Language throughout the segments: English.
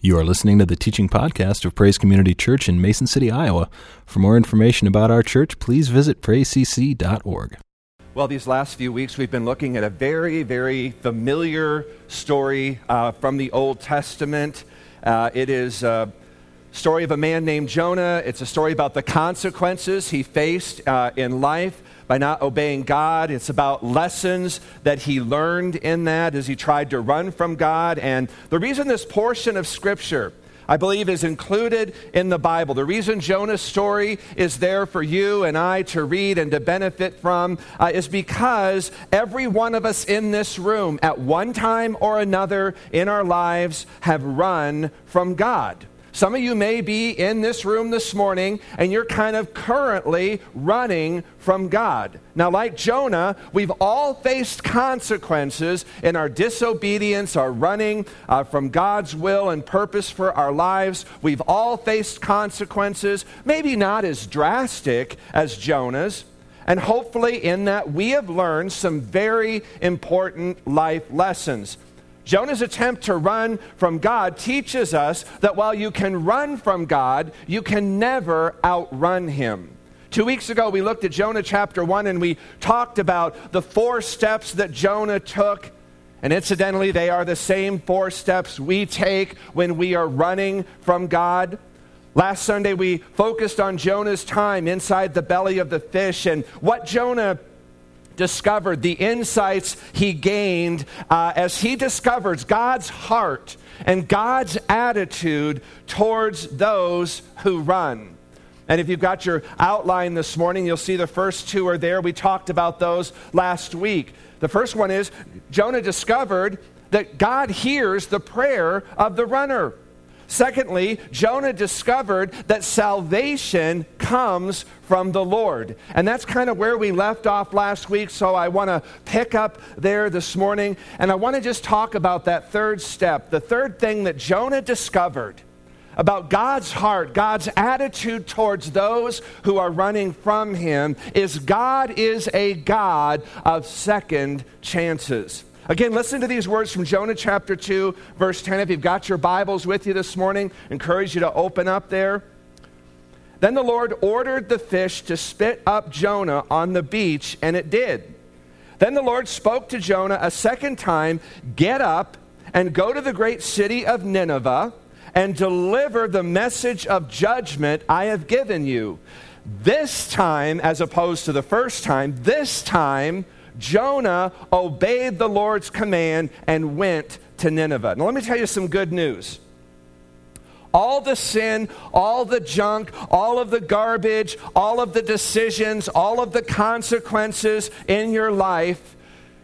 You are listening to the teaching podcast of Praise Community Church in Mason City, Iowa. For more information about our church, please visit praisecc.org. Well, these last few weeks we've been looking at a very, very familiar story uh, from the Old Testament. Uh, it is a story of a man named Jonah. It's a story about the consequences he faced uh, in life by not obeying God. It's about lessons that he learned in that as he tried to run from God. And the reason this portion of Scripture, I believe, is included in the Bible. The reason Jonah's story is there for you and I to read and to benefit from uh, is because every one of us in this room, at one time or another in our lives, have run from God. Some of you may be in this room this morning and you're kind of currently running from God. Now, like Jonah, we've all faced consequences in our disobedience, our running uh, from God's will and purpose for our lives. We've all faced consequences, maybe not as drastic as Jonah's. And hopefully, in that, we have learned some very important life lessons. Jonah's attempt to run from God teaches us that while you can run from God, you can never outrun him. Two weeks ago, we looked at Jonah chapter 1 and we talked about the four steps that Jonah took. And incidentally, they are the same four steps we take when we are running from God. Last Sunday, we focused on Jonah's time inside the belly of the fish and what Jonah discovered, the insights he gained uh, as he discovers God's heart and God's attitude towards those who run. And if you've got your outline this morning, you'll see the first two are there. We talked about those last week. The first one is Jonah discovered that God hears the prayer of the runner. Secondly, Jonah discovered that salvation comes from the Lord. And that's kind of where we left off last week, so I want to pick up there this morning. And I want to just talk about that third step, the third thing that Jonah discovered about God's heart, God's attitude towards those who are running from Him is God is a God of second chances. Again, listen to these words from Jonah chapter 2, verse 10. If you've got your Bibles with you this morning, encourage you to open up there. Then the Lord ordered the fish to spit up Jonah on the beach, and it did. Then the Lord spoke to Jonah a second time Get up and go to the great city of Nineveh and deliver the message of judgment I have given you. This time, as opposed to the first time, this time, Jonah obeyed the Lord's command and went to Nineveh. Now, let me tell you some good news. All the sin, all the junk, all of the garbage, all of the decisions, all of the consequences in your life,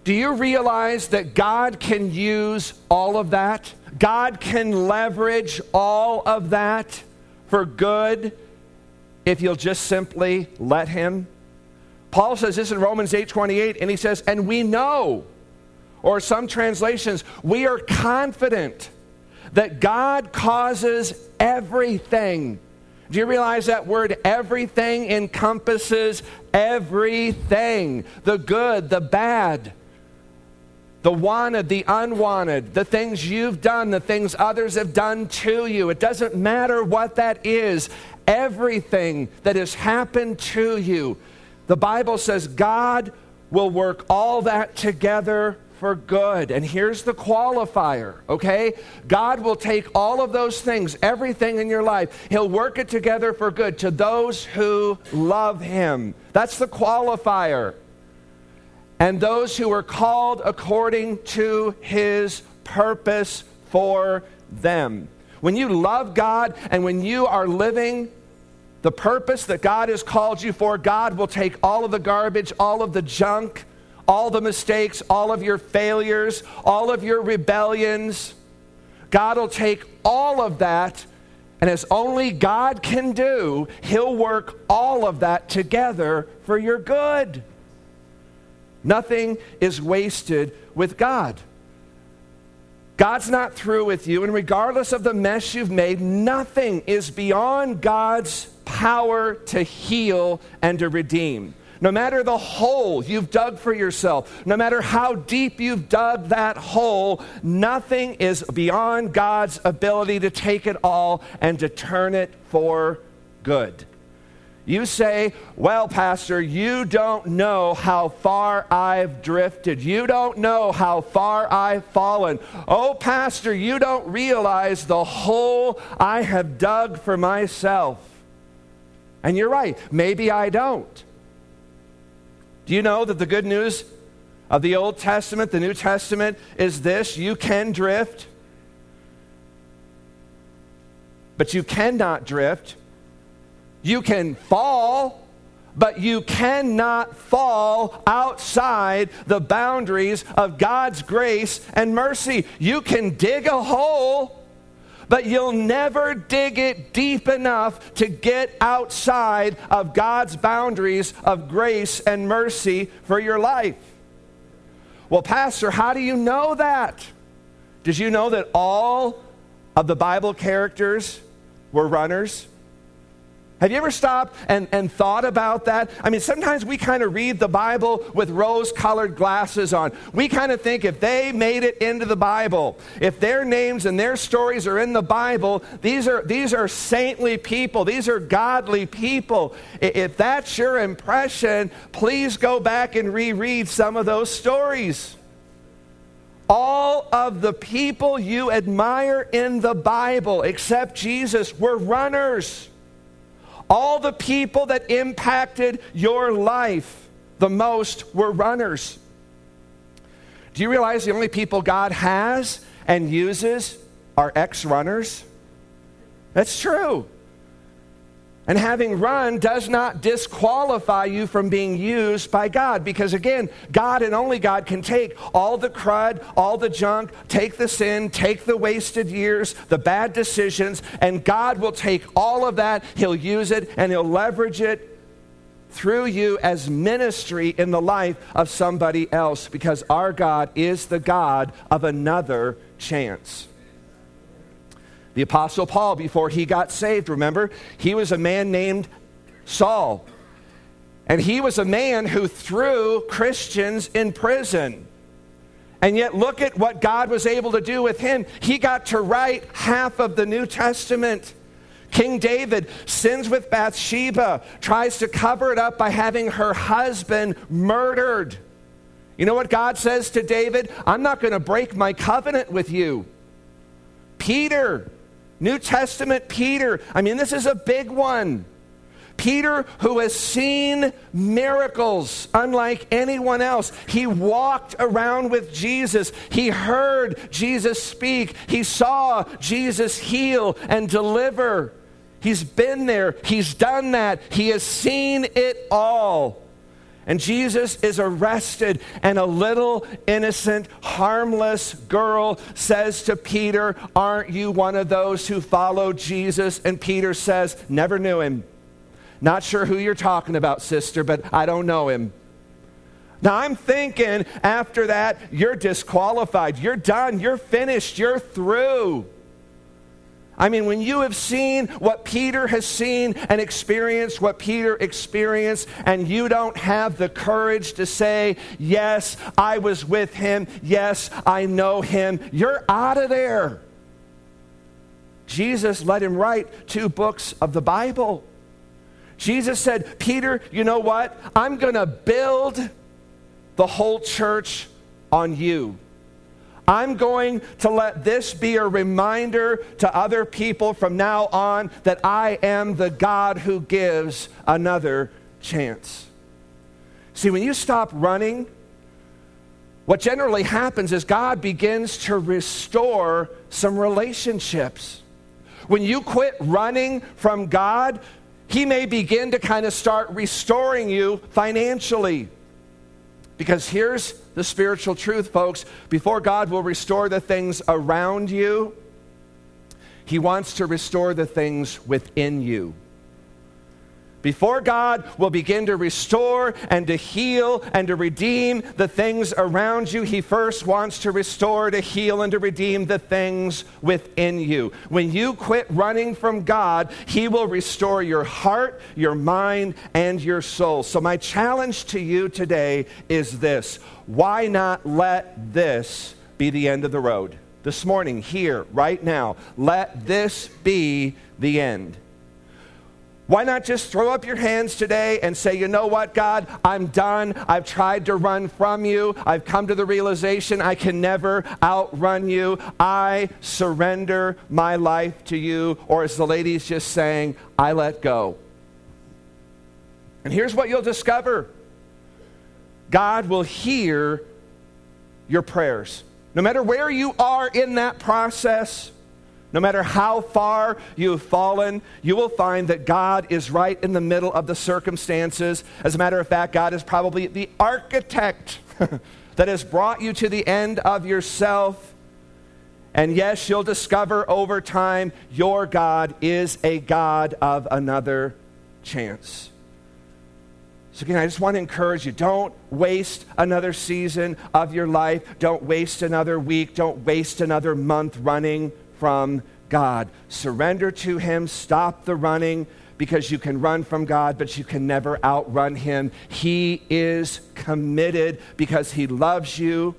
do you realize that God can use all of that? God can leverage all of that for good if you'll just simply let Him? Paul says this in Romans 8:28 and he says, "And we know or some translations, we are confident that God causes everything. Do you realize that word everything encompasses everything? The good, the bad, the wanted, the unwanted, the things you've done, the things others have done to you. It doesn't matter what that is. Everything that has happened to you the Bible says God will work all that together for good. And here's the qualifier, okay? God will take all of those things, everything in your life, He'll work it together for good to those who love Him. That's the qualifier. And those who are called according to His purpose for them. When you love God and when you are living the purpose that God has called you for, God will take all of the garbage, all of the junk, all the mistakes, all of your failures, all of your rebellions. God will take all of that, and as only God can do, He'll work all of that together for your good. Nothing is wasted with God. God's not through with you, and regardless of the mess you've made, nothing is beyond God's power to heal and to redeem. no matter the hole you've dug for yourself, no matter how deep you've dug that hole, nothing is beyond God's ability to take it all and to turn it for good. You say, Well, Pastor, you don't know how far I've drifted. You don't know how far I've fallen. Oh, Pastor, you don't realize the hole I have dug for myself. And you're right, maybe I don't. Do you know that the good news of the Old Testament, the New Testament, is this you can drift, but you cannot drift you can fall, but you cannot fall outside the boundaries of God's grace and mercy. You can dig a hole, but you'll never dig it deep enough to get outside of God's boundaries of grace and mercy for your life. Well, Pastor, how do you know that? Did you know that all of the Bible characters were runners? Have you ever stopped and, and thought about that? I mean, sometimes we kind of read the Bible with rose colored glasses on. We kind of think if they made it into the Bible, if their names and their stories are in the Bible, these are, these are saintly people, these are godly people. If that's your impression, please go back and reread some of those stories. All of the people you admire in the Bible, except Jesus, were runners. All the people that impacted your life the most were runners. Do you realize the only people God has and uses are ex runners? That's true. And having run does not disqualify you from being used by God because, again, God and only God can take all the crud, all the junk, take the sin, take the wasted years, the bad decisions, and God will take all of that. He'll use it and He'll leverage it through you as ministry in the life of somebody else because our God is the God of another chance. The Apostle Paul, before he got saved, remember, he was a man named Saul. And he was a man who threw Christians in prison. And yet, look at what God was able to do with him. He got to write half of the New Testament. King David sins with Bathsheba, tries to cover it up by having her husband murdered. You know what God says to David? I'm not going to break my covenant with you. Peter New Testament Peter. I mean, this is a big one. Peter, who has seen miracles unlike anyone else. He walked around with Jesus. He heard Jesus speak. He saw Jesus heal and deliver. He's been there. He's done that. He has seen it all. And Jesus is arrested, and a little innocent, harmless girl says to Peter, Aren't you one of those who followed Jesus? And Peter says, Never knew him. Not sure who you're talking about, sister, but I don't know him. Now I'm thinking after that, you're disqualified. You're done. You're finished. You're through. I mean, when you have seen what Peter has seen and experienced what Peter experienced, and you don't have the courage to say, Yes, I was with him. Yes, I know him, you're out of there. Jesus let him write two books of the Bible. Jesus said, Peter, you know what? I'm going to build the whole church on you. I'm going to let this be a reminder to other people from now on that I am the God who gives another chance. See, when you stop running, what generally happens is God begins to restore some relationships. When you quit running from God, He may begin to kind of start restoring you financially. Because here's the spiritual truth, folks. Before God will restore the things around you, He wants to restore the things within you. Before God will begin to restore and to heal and to redeem the things around you, He first wants to restore, to heal, and to redeem the things within you. When you quit running from God, He will restore your heart, your mind, and your soul. So, my challenge to you today is this why not let this be the end of the road? This morning, here, right now, let this be the end. Why not just throw up your hands today and say, you know what, God, I'm done. I've tried to run from you. I've come to the realization I can never outrun you. I surrender my life to you. Or as the lady's just saying, I let go. And here's what you'll discover God will hear your prayers. No matter where you are in that process, no matter how far you have fallen, you will find that God is right in the middle of the circumstances. As a matter of fact, God is probably the architect that has brought you to the end of yourself. And yes, you'll discover over time your God is a God of another chance. So, again, I just want to encourage you don't waste another season of your life. Don't waste another week. Don't waste another month running from God. Surrender to Him, stop the running because you can run from God, but you can never outrun Him. He is committed because He loves you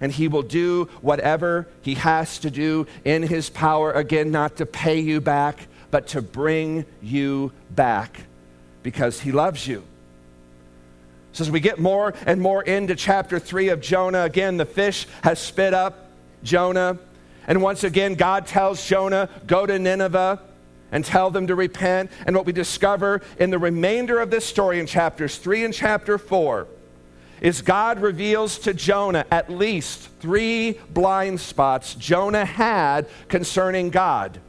and He will do whatever He has to do in His power, again, not to pay you back, but to bring you back because He loves you. So, as we get more and more into chapter 3 of Jonah, again, the fish has spit up Jonah. And once again, God tells Jonah, Go to Nineveh and tell them to repent. And what we discover in the remainder of this story in chapters 3 and chapter 4 is God reveals to Jonah at least three blind spots Jonah had concerning God.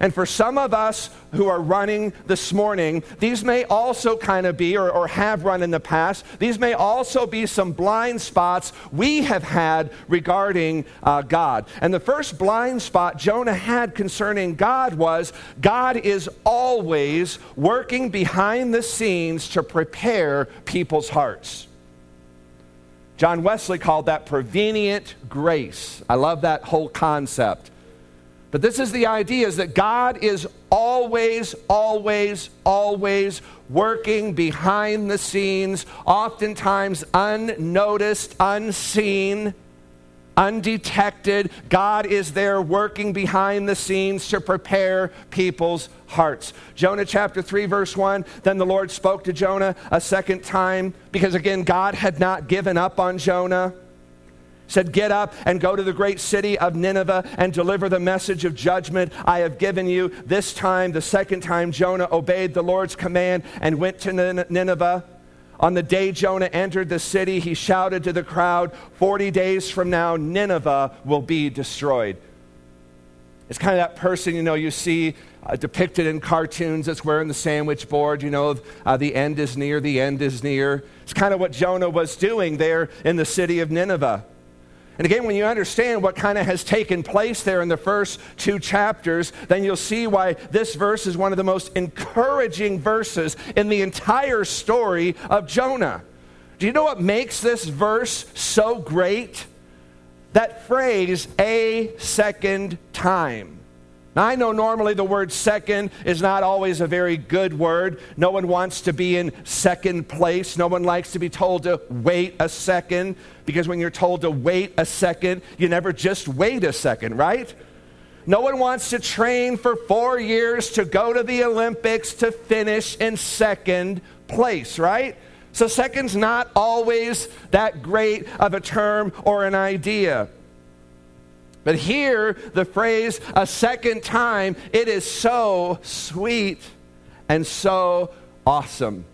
And for some of us who are running this morning, these may also kind of be, or, or, have run in the past, these may also be some blind spots we have had regarding uh, God. And the first blind spot Jonah had concerning God was God is always working behind the scenes to prepare people's hearts. John Wesley called that prevenient grace. I love that whole concept. But this is the idea is that God is always, always, always working behind the scenes, oftentimes unnoticed, unseen, undetected. God is there working behind the scenes to prepare people's hearts. Jonah chapter 3, verse 1 Then the Lord spoke to Jonah a second time because, again, God had not given up on Jonah said, Get up and go to the great city of Nineveh and deliver the message of judgment I have given you. This time, the second time, Jonah obeyed the Lord's command and went to Nineveh. On the day Jonah entered the city, he shouted to the crowd, 40 days from now, Nineveh will be destroyed. It's kind of that person, you know, you see uh, depicted in cartoons that's wearing the sandwich board, you know, uh, the end is near, the end is near. It's kind of what Jonah was doing there in the city of Nineveh. And again, when you understand what kind of has taken place there in the first two chapters, then you'll see why this verse is one of the most encouraging verses in the entire story of Jonah. Do you know what makes this verse so great? That phrase, a second time. Now, I know normally the word second is not always a very good word. No one wants to be in second place. No one likes to be told to wait a second because when you're told to wait a second, you never just wait a second, right? No one wants to train for four years to go to the Olympics to finish in second place, right? So, second's not always that great of a term or an idea. But here, the phrase a second time, it is so sweet and so awesome.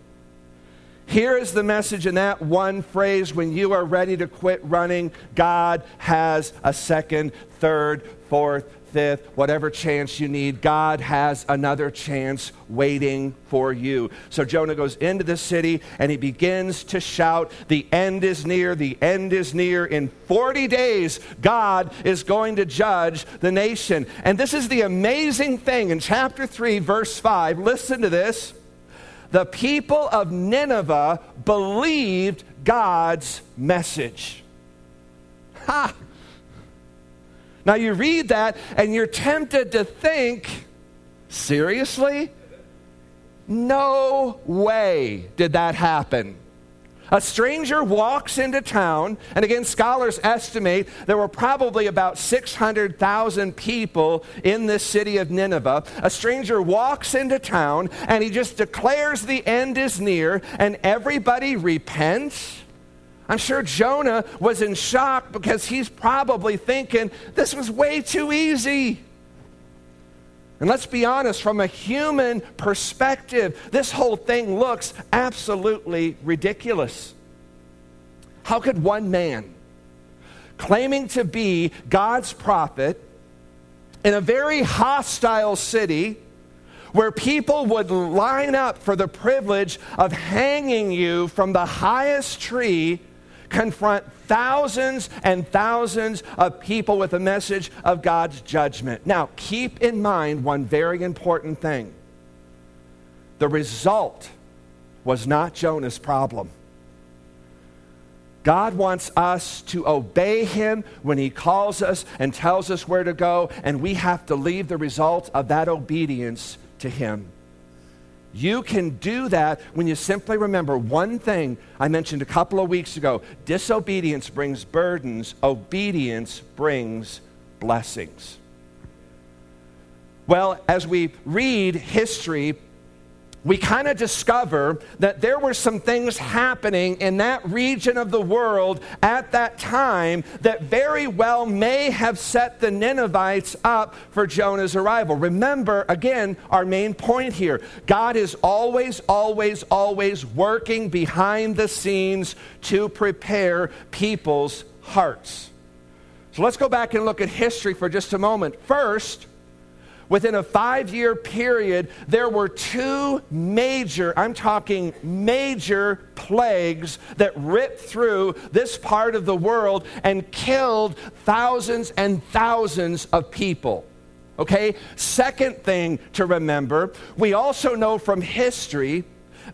Here is the message in that one phrase when you are ready to quit running, God has a second, third, fourth, fifth, whatever chance you need, God has another chance waiting for you. So Jonah goes into the city and he begins to shout, The end is near, the end is near. In 40 days, God is going to judge the nation. And this is the amazing thing in chapter 3, verse 5. Listen to this. the people of Nineveh believed God's message. Ha! Now you read that and you're tempted to think, seriously? No way did that happen. A stranger walks into town, and again, scholars estimate there were probably about 600,000 people in this city of Nineveh. A stranger walks into town, and he just declares the end is near, and everybody repents. I'm sure Jonah was in shock because he's probably thinking, this was way too easy. And let's be honest, from a human perspective, this whole thing looks absolutely ridiculous. How could one man, claiming to be God's prophet, in a very hostile city, where people would line up for the privilege of hanging you from the highest tree, confront thousands and thousands of people with a message of God's judgment. Now, keep in mind one very important thing the result was not Jonah's problem. God wants us to obey Him when He calls us and tells us where to go, and we have to leave the result of that obedience to Him. You can do that when you simply remember one thing I mentioned a couple of weeks ago disobedience brings burdens, obedience brings blessings. Well, as we read history, we kind of discover that there were some things happening in that region of the world at that time that very well may have set the Ninevites up for Jonah's arrival. Remember, again, our main point here God is always, always, always working behind the scenes to prepare people's hearts. So let's go back and look at history for just a moment. First, Within a five year period, there were two major, I'm talking major plagues that ripped through this part of the world and killed thousands and thousands of people. Okay? Second thing to remember, we also know from history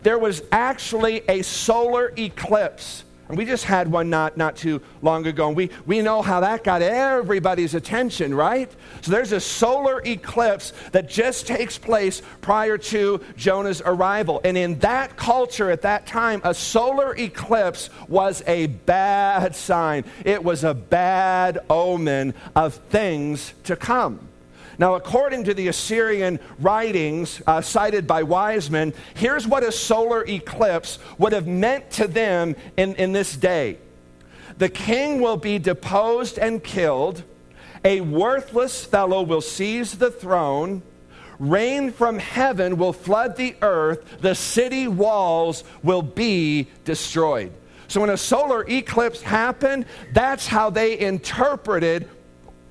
there was actually a solar eclipse and we just had one not, not too long ago, and we, we know how that got everybody's attention, right? So there's a solar eclipse that just takes place prior to Jonah's arrival. And in that culture at that time, a solar eclipse was a bad sign, it was a bad omen of things to come. Now, according to the Assyrian writings uh, cited by Wiseman, here's what a solar eclipse would have meant to them in, in this day the king will be deposed and killed, a worthless fellow will seize the throne. Rain from heaven will flood the earth, the city walls will be destroyed. So, when a solar eclipse happened, that's how they interpreted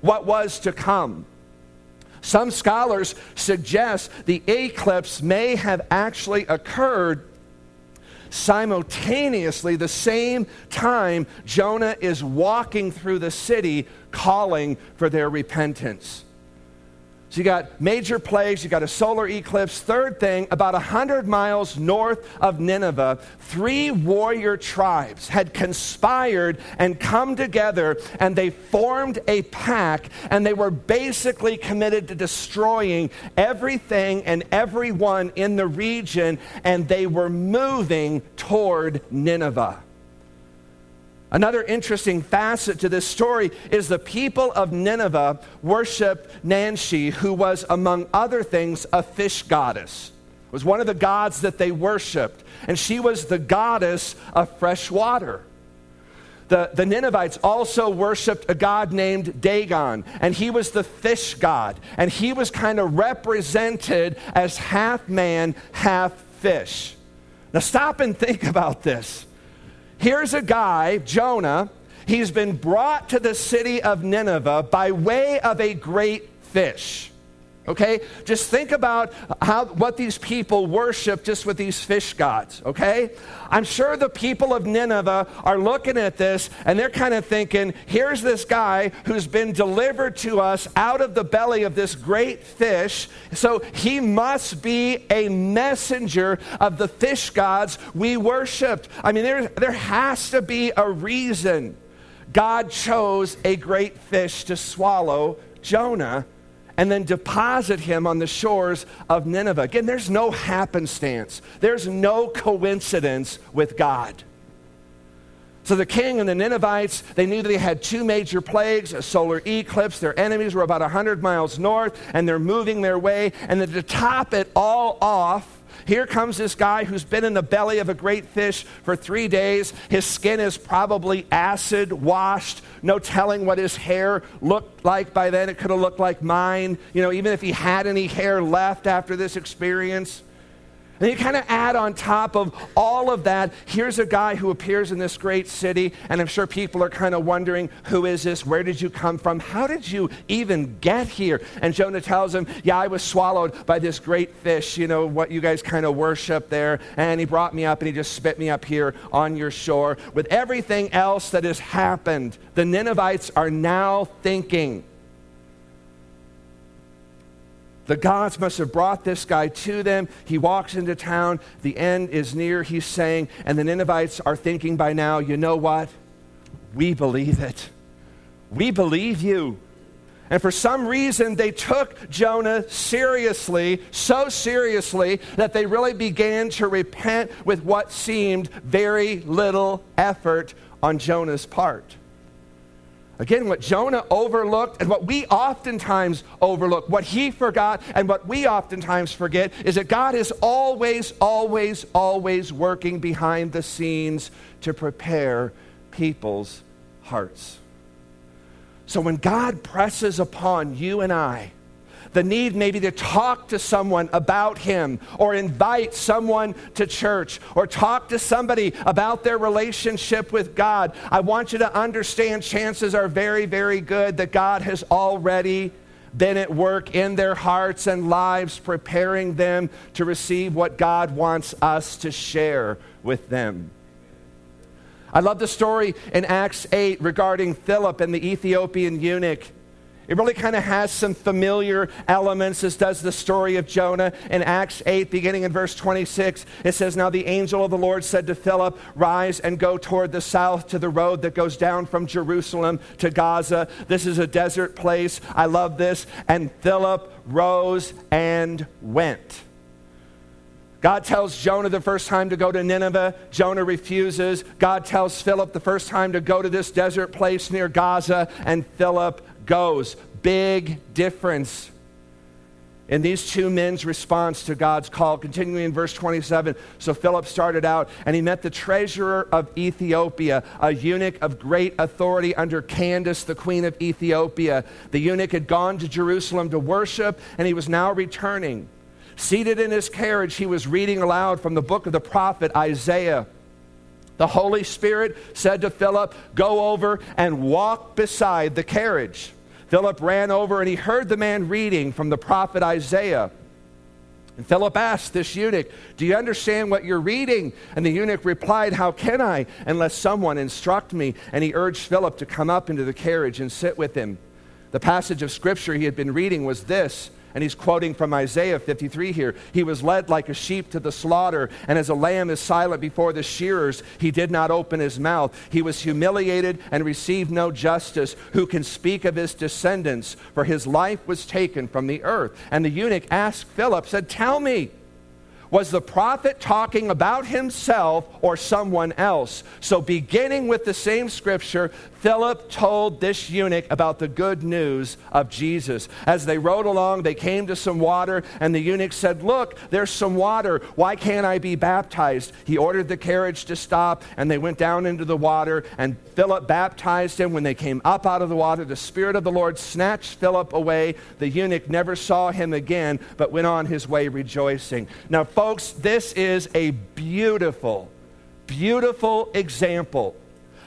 what was to come. Some scholars suggest the eclipse may have actually occurred simultaneously the same time Jonah is walking through the city calling for their repentance. So you got major plagues, you got a solar eclipse. Third thing, about 100 miles north of Nineveh, three warrior tribes had conspired and come together and they formed a pack and they were basically committed to destroying everything and everyone in the region and they were moving toward Nineveh. Another interesting facet to this story is the people of Nineveh worshiped Nanshe, who was, among other things, a fish goddess. It was one of the gods that they worshiped, and she was the goddess of fresh water. The, the Ninevites also worshiped a god named Dagon, and he was the fish god, and he was kind of represented as half man, half fish. Now, stop and think about this. Here's a guy, Jonah. He's been brought to the city of Nineveh by way of a great fish. Okay? Just think about how, what these people worship just with these fish gods, okay? I'm sure the people of Nineveh are looking at this and they're kind of thinking, here's this guy who's been delivered to us out of the belly of this great fish, so he must be a messenger of the fish gods we worshiped. I mean, there, there has to be a reason God chose a great fish to swallow Jonah and then deposit him on the shores of Nineveh. Again, there's no happenstance, there's no coincidence with God. So the king and the Ninevites, they knew that they had two major plagues, a solar eclipse. Their enemies were about 100 miles north, and they're moving their way. And then to top it all off, here comes this guy who's been in the belly of a great fish for three days. His skin is probably acid washed. No telling what his hair looked like by then. It could have looked like mine, you know, even if he had any hair left after this experience. And you kind of add on top of all of that, here's a guy who appears in this great city, and I'm sure people are kind of wondering, who is this? Where did you come from? How did you even get here? And Jonah tells him, Yeah, I was swallowed by this great fish, you know, what you guys kind of worship there. And he brought me up and he just spit me up here on your shore. With everything else that has happened, the Ninevites are now thinking, the gods must have brought this guy to them. He walks into town. The end is near, he's saying. And the Ninevites are thinking by now, you know what? We believe it. We believe you. And for some reason, they took Jonah seriously, so seriously that they really began to repent with what seemed very little effort on Jonah's part. Again, what Jonah overlooked and what we oftentimes overlook, what he forgot and what we oftentimes forget, is that God is always, always, always working behind the scenes to prepare people's hearts. So when God presses upon you and I, the need maybe to talk to someone about Him or invite someone to church or talk to somebody about their relationship with God, I want you to understand chances are very, very good that God has already been at work in their hearts and lives, preparing them to receive what God wants us to share with them. I love the story in Acts 8 regarding Philip and the Ethiopian eunuch. It really kind of has some familiar elements, as does the story of Jonah in Acts 8, beginning in verse 26. It says, Now the angel of the Lord said to Philip, Rise and go toward the south to the road that goes down from Jerusalem to Gaza. This is a desert place. I love this. And Philip rose and went. God tells Jonah the first time to go to Nineveh. Jonah refuses. God tells Philip the first time to go to this desert place near Gaza, and Philip goes. Big difference in these two men's response to God's call. Continuing in verse 27, so Philip started out and he met the treasurer of Ethiopia, a eunuch of great authority under Candace, the queen of Ethiopia. The eunuch had gone to Jerusalem to worship and he was now returning. Seated in his carriage, he was reading aloud from the book of the prophet Isaiah. The Holy Spirit said to Philip, Go over and walk beside the carriage. Philip ran over and he heard the man reading from the prophet Isaiah. And Philip asked this eunuch, Do you understand what you're reading? And the eunuch replied, How can I, unless someone instruct me? And he urged Philip to come up into the carriage and sit with him. The passage of scripture he had been reading was this and he's quoting from Isaiah 53 here. He was led like a sheep to the slaughter, and as a lamb is silent before the shearers, he did not open his mouth. He was humiliated and received no justice. Who can speak of his descendants? For his life was taken from the earth. And the eunuch asked Philip, said, Tell me, was the prophet talking about himself or someone else? So, beginning with the same scripture, Philip told this eunuch about the good news of Jesus. As they rode along, they came to some water, and the eunuch said, Look, there's some water. Why can't I be baptized? He ordered the carriage to stop, and they went down into the water, and Philip baptized him. When they came up out of the water, the Spirit of the Lord snatched Philip away. The eunuch never saw him again, but went on his way rejoicing. Now, folks, this is a beautiful, beautiful example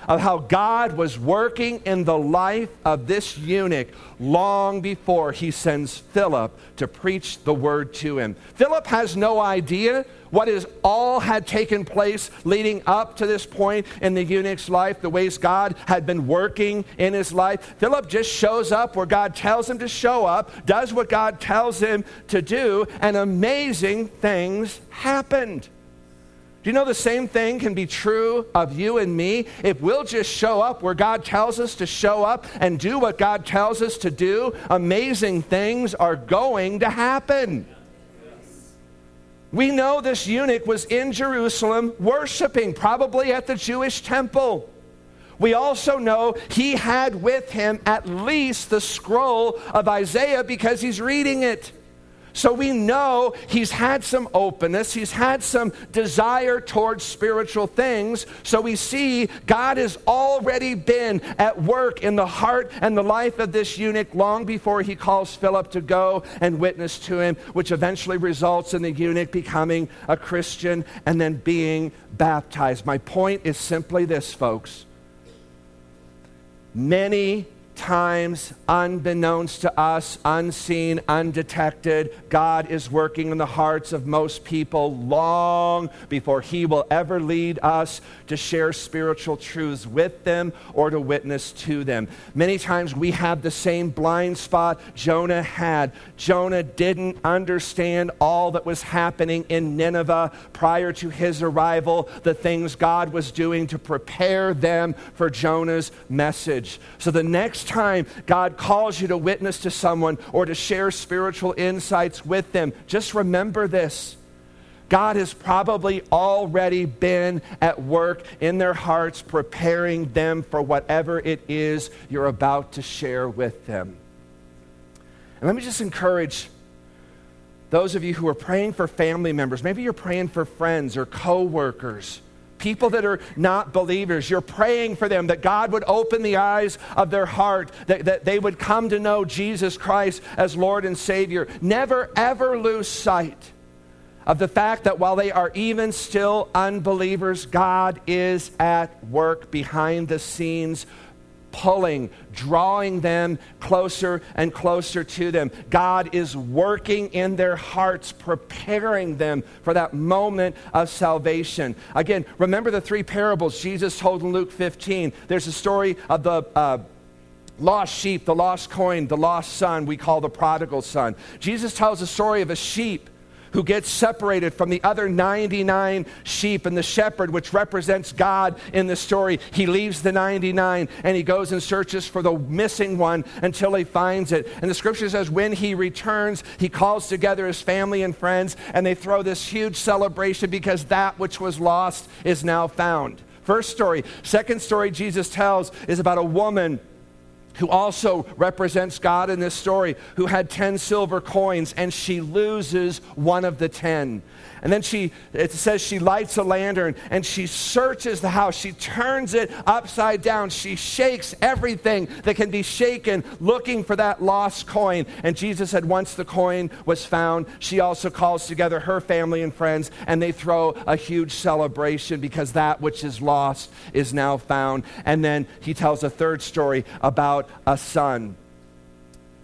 of how God was working in the life of this eunuch long before he sends Philip to preach the word to him. Philip has no idea what is all had taken place leading up to this point in the eunuch's life, the ways God had been working in his life. Philip just shows up where God tells him to show up, does what God tells him to do, and amazing things happened. Do you know the same thing can be true of you and me? If we'll just show up where God tells us to show up and do what God tells us to do, amazing things are going to happen. We know this eunuch was in Jerusalem worshiping, probably at the Jewish temple. We also know he had with him at least the scroll of Isaiah because he's reading it. So we know he's had some openness, he's had some desire towards spiritual things. So we see God has already been at work in the heart and the life of this eunuch long before he calls Philip to go and witness to him, which eventually results in the eunuch becoming a Christian and then being baptized. My point is simply this, folks. Many times, unbeknownst to us, unseen, undetected, God is working in the hearts of most people long before He will ever lead us to share spiritual truths with them or to witness to them. Many times we have the same blind spot Jonah had. Jonah didn't understand all that was happening in Nineveh prior to his arrival, the things God was doing to prepare them for Jonah's message. So the next time God calls you to witness to someone or to share spiritual insights with them, just remember this. God has probably already been at work in their hearts, preparing them for whatever it is you're about to share with them. And let me just encourage those of you who are praying for family members. Maybe you're praying for friends or coworkers people that are not believers. You're praying for them that God would open the eyes of their heart, that, that they would come to know Jesus Christ as Lord and Savior. Never, ever lose sight of the fact that while they are even still unbelievers, God is at work behind the scenes pulling, drawing them closer and closer to them. God is working in their hearts, preparing them for that moment of salvation. Again, remember the three parables Jesus told in Luke 15. There's a story of the uh, lost sheep, the lost coin, the lost son, we call the prodigal son. Jesus tells a story of a sheep who gets separated from the other 99 sheep. And the shepherd, which represents God in the story, he leaves the 99 and he goes and searches for the missing one until he finds it. And the scripture says, when he returns, he calls together his family and friends and they throw this huge celebration because that which was lost is now found. First story. Second story Jesus tells is about a woman who also represents God in this story, who had 10 silver coins, and she loses one of the 10. And then she, it says she lights a lantern and she searches the house. She turns it upside down. She shakes everything that can be shaken looking for that lost coin. And Jesus said, once the coin was found, she also calls together her family and friends and they throw a huge celebration because that which is lost is now found. And then he tells a third story about a son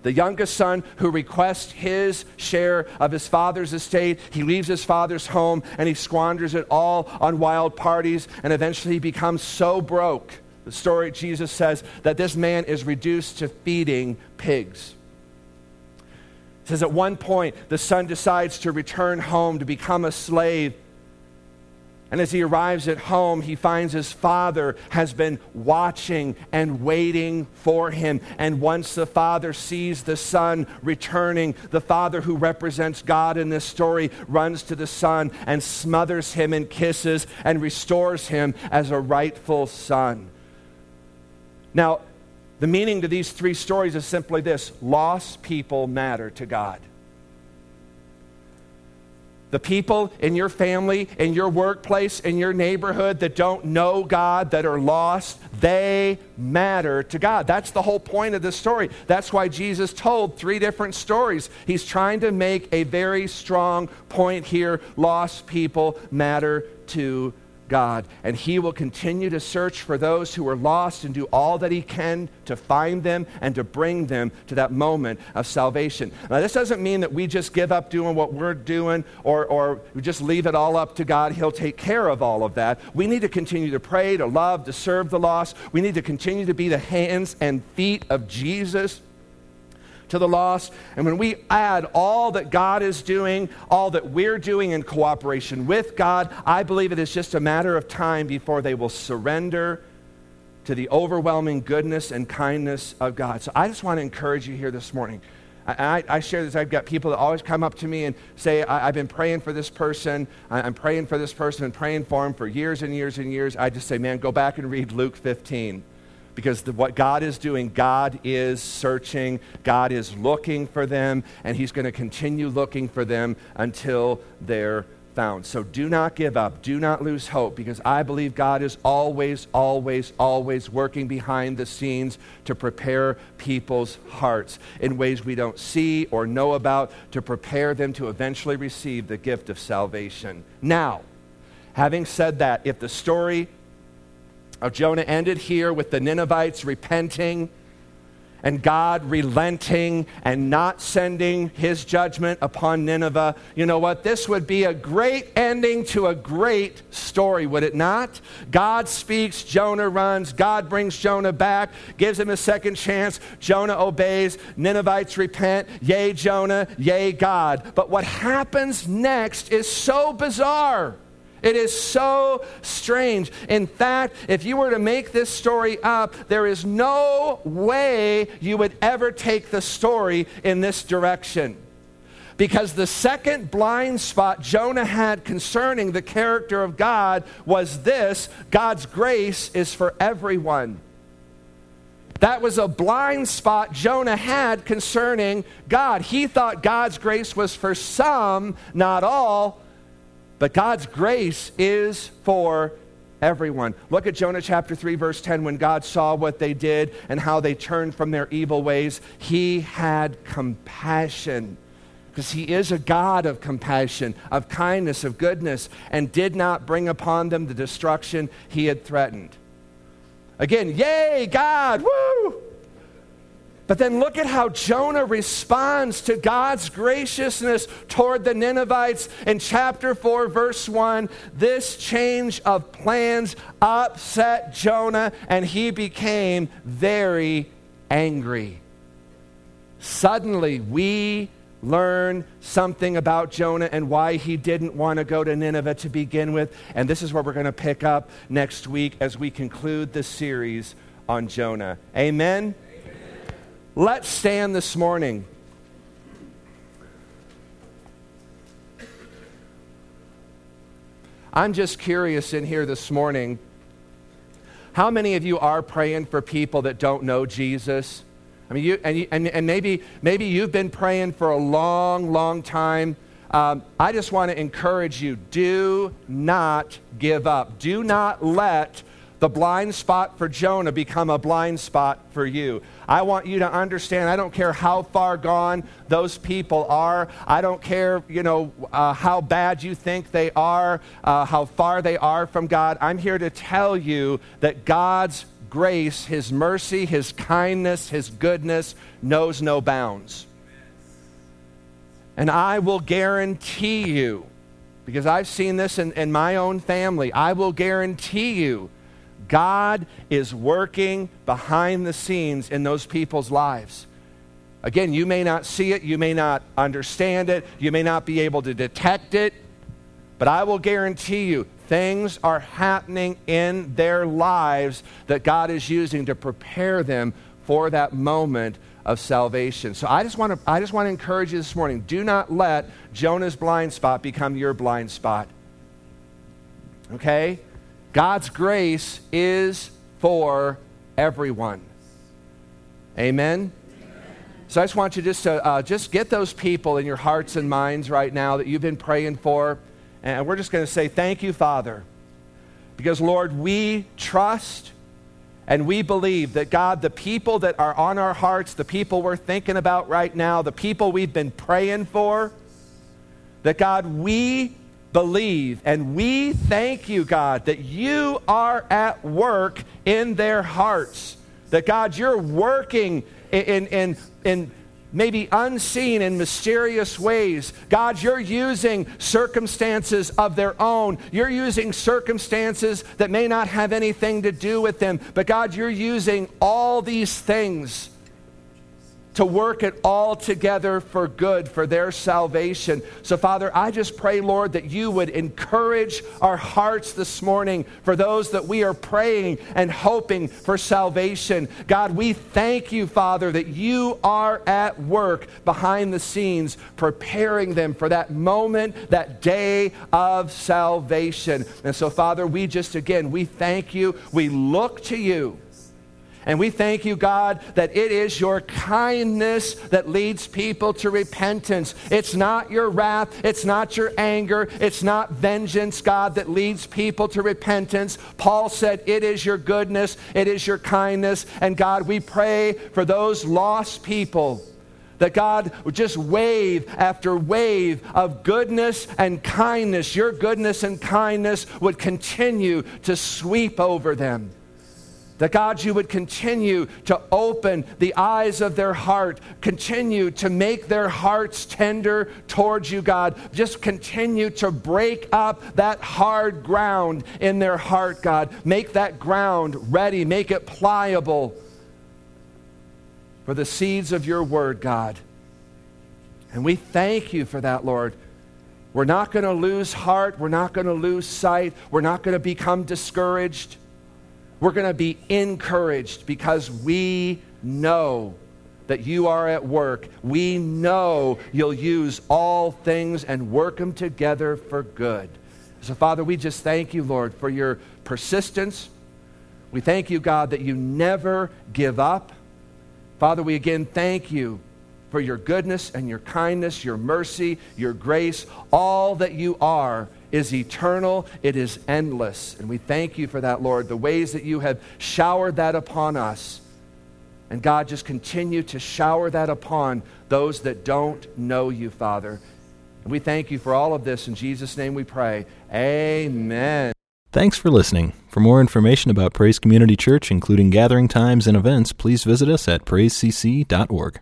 the youngest son who requests his share of his father's estate. He leaves his father's home and he squanders it all on wild parties and eventually he becomes so broke. The story Jesus says that this man is reduced to feeding pigs. It says at one point the son decides to return home to become a slave and as he arrives at home, he finds his father has been watching and waiting for him. And once the father sees the son returning, the father who represents God in this story runs to the son and smothers him in kisses and restores him as a rightful son. Now, the meaning to these three stories is simply this lost people matter to God. The people in your family, in your workplace, in your neighborhood that don't know God, that are lost, they matter to God. That's the whole point of this story. That's why Jesus told three different stories. He's trying to make a very strong point here. Lost people matter to God. And He will continue to search for those who are lost and do all that He can to find them and to bring them to that moment of salvation. Now, this doesn't mean that we just give up doing what we're doing or, or just leave it all up to God. He'll take care of all of that. We need to continue to pray, to love, to serve the lost. We need to continue to be the hands and feet of Jesus to the lost. And when we add all that God is doing, all that we're doing in cooperation with God, I believe it is just a matter of time before they will surrender to the overwhelming goodness and kindness of God. So I just want to encourage you here this morning. I, I, share this. I've got people that always come up to me and say, I, have been praying for this person. I, am praying for this person and praying for him for years and years and years. I just say, man, go back and read Luke 15 because the, what God is doing, God is searching, God is looking for them, and He's going to continue looking for them until they're found. So do not give up. Do not lose hope because I believe God is always, always, always working behind the scenes to prepare people's hearts in ways we don't see or know about to prepare them to eventually receive the gift of salvation. Now, having said that, if the story of Jonah ended here with the Ninevites repenting and God relenting and not sending his judgment upon Nineveh. You know what? This would be a great ending to a great story, would it not? God speaks, Jonah runs, God brings Jonah back, gives him a second chance. Jonah obeys, Ninevites repent. Yay, Jonah, yay, God. But what happens next is so bizarre. It is so strange. In fact, if you were to make this story up, there is no way you would ever take the story in this direction. Because the second blind spot Jonah had concerning the character of God was this God's grace is for everyone. That was a blind spot Jonah had concerning God. He thought God's grace was for some, not all. But God's grace is for everyone. Look at Jonah chapter 3, verse 10. When God saw what they did and how they turned from their evil ways, he had compassion. Because he is a God of compassion, of kindness, of goodness, and did not bring upon them the destruction he had threatened. Again, yay, God, woo! But then look at how Jonah responds to God's graciousness toward the Ninevites in chapter 4, verse 1. This change of plans upset Jonah, and he became very angry. Suddenly, we learn something about Jonah and why he didn't want to go to Nineveh to begin with. And this is where we're going to pick up next week as we conclude the series on Jonah. Amen. Let's stand this morning. I'm just curious in here this morning how many of you are praying for people that don't know Jesus? I mean, you, and, you, and, and maybe, maybe you've been praying for a long, long time. Um, I just want to encourage you do not give up. Do not let the blind spot for Jonah become a blind spot for you. I want you to understand, I don't care how far gone those people are. I don't care, you know, uh, how bad you think they are, uh, how far they are from God. I'm here to tell you that God's grace, His mercy, His kindness, His goodness knows no bounds. And I will guarantee you, because I've seen this in, in my own family, I will guarantee you God is working behind the scenes in those people's lives. Again, you may not see it, you may not understand it, you may not be able to detect it, but I will guarantee you things are happening in their lives that God is using to prepare them for that moment of salvation. So I just want to I just want to encourage you this morning, do not let Jonah's blind spot become your blind spot. Okay? God's grace is for everyone. Amen? So I just want you just to uh, just get those people in your hearts and minds right now that you've been praying for. And we're just going to say, Thank you, Father. Because, Lord, we trust and we believe that, God, the people that are on our hearts, the people we're thinking about right now, the people we've been praying for, that, God, we believe. And we thank you, God, that you are at work in their hearts. That, God, you're working in, in, in maybe unseen and mysterious ways. God, you're using circumstances of their own. You're using circumstances that may not have anything to do with them. But God, you're using all these things to work it all together for good, for their salvation. So, Father, I just pray, Lord, that you would encourage our hearts this morning for those that we are praying and hoping for salvation. God, we thank you, Father, that you are at work behind the scenes, preparing them for that moment, that day of salvation. And so, Father, we just again, we thank you. We look to you. And we thank you, God, that it is your kindness that leads people to repentance. It's not your wrath, it's not your anger, it's not vengeance, God, that leads people to repentance. Paul said, It is your goodness, it is your kindness. And God, we pray for those lost people that God would just wave after wave of goodness and kindness, your goodness and kindness would continue to sweep over them. That God, you would continue to open the eyes of their heart, continue to make their hearts tender towards you, God. Just continue to break up that hard ground in their heart, God. Make that ground ready, make it pliable for the seeds of your word, God. And we thank you for that, Lord. We're not going to lose heart. We're not going to lose sight. We're not going to become discouraged. We're going to be encouraged because we know that you are at work. We know you'll use all things and work them together for good. So, Father, we just thank you, Lord, for your persistence. We thank you, God, that you never give up. Father, we again thank you for your goodness and your kindness, your mercy, your grace, all that you are is eternal, it is endless. And we thank you for that, Lord, the ways that you have showered that upon us. And God, just continue to shower that upon those that don't know you, Father. And we thank you for all of this. In Jesus' name we pray. Amen. Thanks for listening. For more information about Praise Community Church, including gathering times and events, please visit us at praisecc.org.